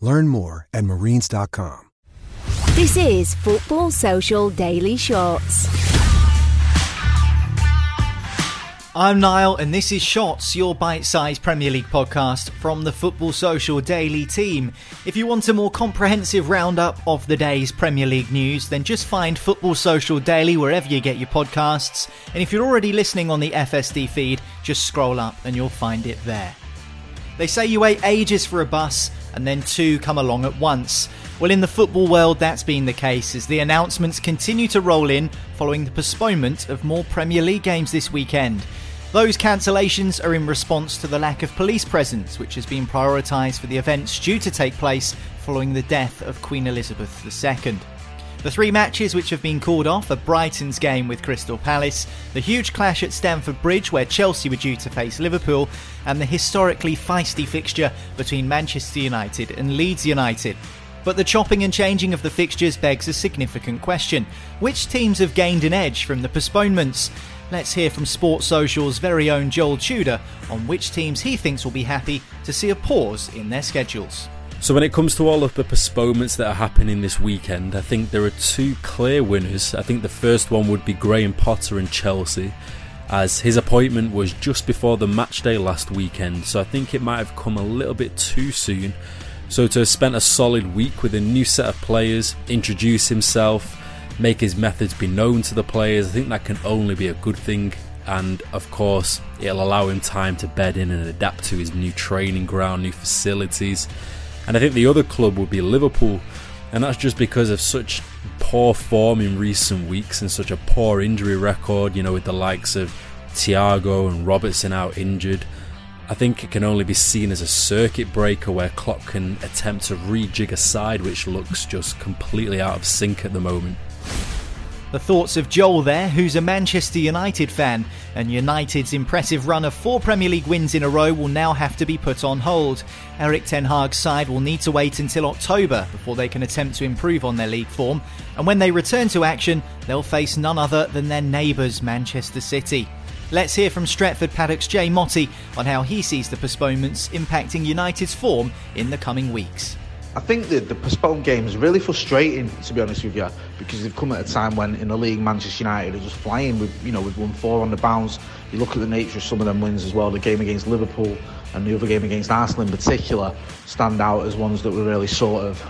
Learn more at marines.com. This is Football Social Daily Shots. I'm Niall, and this is Shots, your bite sized Premier League podcast from the Football Social Daily team. If you want a more comprehensive roundup of the day's Premier League news, then just find Football Social Daily wherever you get your podcasts. And if you're already listening on the FSD feed, just scroll up and you'll find it there. They say you wait ages for a bus, and then two come along at once. Well, in the football world, that's been the case as the announcements continue to roll in following the postponement of more Premier League games this weekend. Those cancellations are in response to the lack of police presence, which has been prioritised for the events due to take place following the death of Queen Elizabeth II. The three matches which have been called off are Brighton's game with Crystal Palace, the huge clash at Stamford Bridge where Chelsea were due to face Liverpool, and the historically feisty fixture between Manchester United and Leeds United. But the chopping and changing of the fixtures begs a significant question. Which teams have gained an edge from the postponements? Let's hear from Sports Social's very own Joel Tudor on which teams he thinks will be happy to see a pause in their schedules. So, when it comes to all of the postponements that are happening this weekend, I think there are two clear winners. I think the first one would be Graham Potter and Chelsea, as his appointment was just before the match day last weekend, so I think it might have come a little bit too soon. So, to have spent a solid week with a new set of players, introduce himself, make his methods be known to the players, I think that can only be a good thing. And of course, it'll allow him time to bed in and adapt to his new training ground, new facilities. And I think the other club would be Liverpool, and that's just because of such poor form in recent weeks and such a poor injury record, you know, with the likes of Thiago and Robertson out injured. I think it can only be seen as a circuit breaker where Klopp can attempt to rejig a side which looks just completely out of sync at the moment. The thoughts of Joel there, who's a Manchester United fan, and United's impressive run of four Premier League wins in a row will now have to be put on hold. Erik Ten Hag's side will need to wait until October before they can attempt to improve on their league form, and when they return to action, they'll face none other than their neighbours, Manchester City. Let's hear from Stretford Paddock's Jay Motty on how he sees the postponements impacting United's form in the coming weeks. I think the, the postponed game is really frustrating, to be honest with you, because they've come at a time when in the league Manchester United are just flying. With you know, we've won four on the bounce. You look at the nature of some of them wins as well. The game against Liverpool and the other game against Arsenal in particular stand out as ones that were really sort of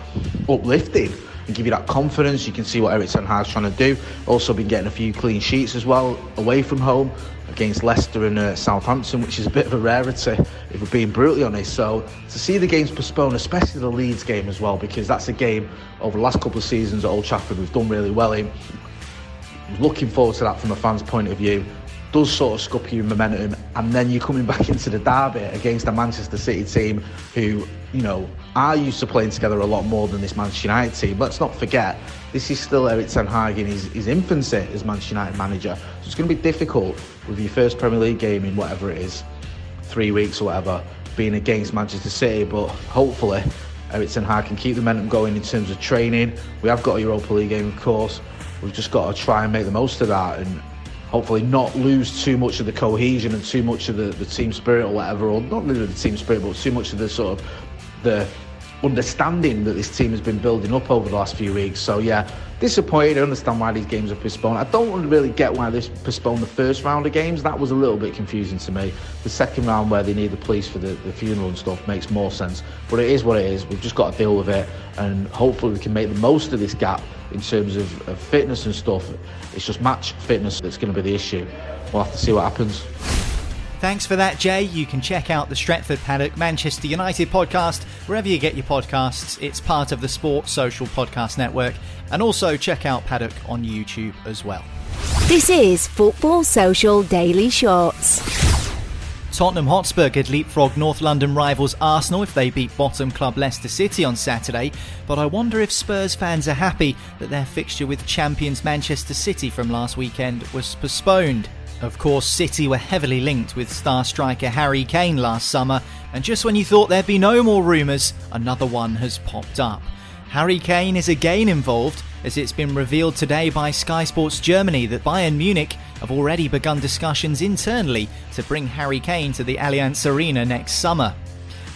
uplifting and give you that confidence. You can see what Erik Ten Hag's trying to do. Also been getting a few clean sheets as well away from home against Leicester and uh, Southampton, which is a bit of a rarity, if we're being brutally honest. So to see the games postponed, especially the Leeds game as well, because that's a game over the last couple of seasons at Old Trafford we've done really well in. Looking forward to that from a fan's point of view. Does sort of scup your momentum, and then you're coming back into the derby against a Manchester City team who, you know, are used to playing together a lot more than this Manchester United team. Let's not forget, this is still Erik Ten Hag in his, his infancy as Manchester United manager. So it's going to be difficult with your first Premier League game in whatever it is, three weeks or whatever, being against Manchester City. But hopefully, Erik Ten Hag can keep the momentum going in terms of training. We have got a Europa League game, of course. We've just got to try and make the most of that. And hopefully not lose too much of the cohesion and too much of the, the team spirit or whatever, or not really the team spirit, but too much of the sort of the understanding that this team has been building up over the last few weeks. So yeah, disappointed. I understand why these games are postponed. I don't really get why they postponed the first round of games. That was a little bit confusing to me. The second round where they need the police for the, the funeral and stuff makes more sense. But it is what it is. We've just got to deal with it and hopefully we can make the most of this gap in terms of, of fitness and stuff. It's just match fitness that's going to be the issue. We'll have to see what happens. Thanks for that, Jay. You can check out the Stretford Paddock Manchester United podcast wherever you get your podcasts. It's part of the Sports Social Podcast Network. And also check out Paddock on YouTube as well. This is Football Social Daily Shots. Tottenham Hotspur could leapfrog North London rivals Arsenal if they beat bottom club Leicester City on Saturday, but I wonder if Spurs fans are happy that their fixture with champions Manchester City from last weekend was postponed. Of course, City were heavily linked with star striker Harry Kane last summer, and just when you thought there'd be no more rumours, another one has popped up. Harry Kane is again involved, as it's been revealed today by Sky Sports Germany that Bayern Munich have already begun discussions internally to bring Harry Kane to the Allianz Arena next summer.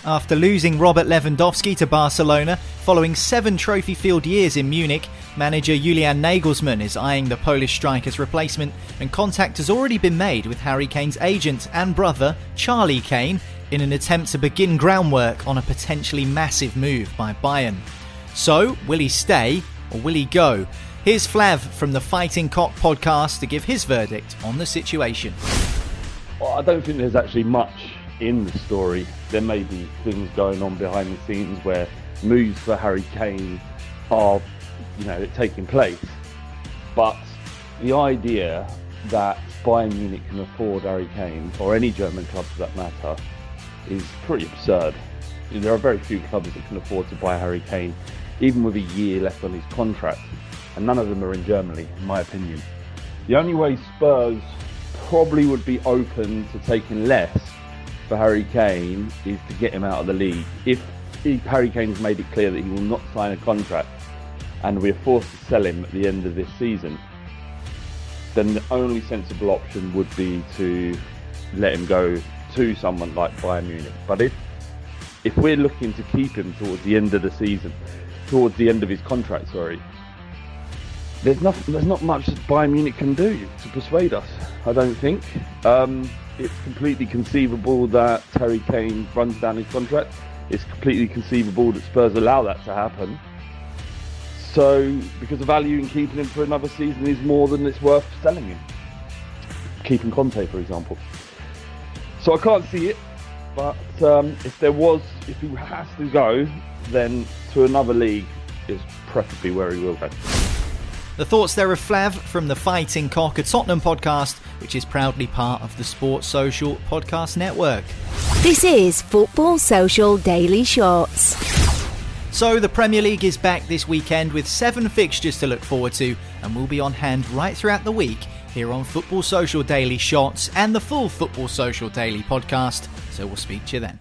After losing Robert Lewandowski to Barcelona following seven trophy filled years in Munich, manager Julian Nagelsmann is eyeing the Polish striker's replacement, and contact has already been made with Harry Kane's agent and brother, Charlie Kane, in an attempt to begin groundwork on a potentially massive move by Bayern. So, will he stay or will he go? Here's Flav from the Fighting Cock podcast to give his verdict on the situation. Well, I don't think there's actually much in the story. There may be things going on behind the scenes where moves for Harry Kane are, you know, taking place. But the idea that Bayern Munich can afford Harry Kane, or any German club for that matter, is pretty absurd. There are very few clubs that can afford to buy Harry Kane, even with a year left on his contract, and none of them are in Germany, in my opinion. The only way Spurs probably would be open to taking less for Harry Kane is to get him out of the league. If Harry Kane has made it clear that he will not sign a contract and we're forced to sell him at the end of this season, then the only sensible option would be to let him go to someone like Bayern Munich. But if if we're looking to keep him towards the end of the season, towards the end of his contract, sorry, there's not there's not much that Bayern Munich can do to persuade us. I don't think. Um, it's completely conceivable that Harry Kane runs down his contract. It's completely conceivable that Spurs allow that to happen. So, because the value in keeping him for another season is more than it's worth selling him. Keeping Conte, for example. So I can't see it, but um, if there was, if he has to go, then to another league is preferably where he will go. The thoughts there of Flav from the Fighting Cock, a Tottenham podcast, which is proudly part of the Sports Social Podcast Network. This is Football Social Daily Shots. So, the Premier League is back this weekend with seven fixtures to look forward to, and we'll be on hand right throughout the week here on Football Social Daily Shots and the full Football Social Daily podcast. So, we'll speak to you then.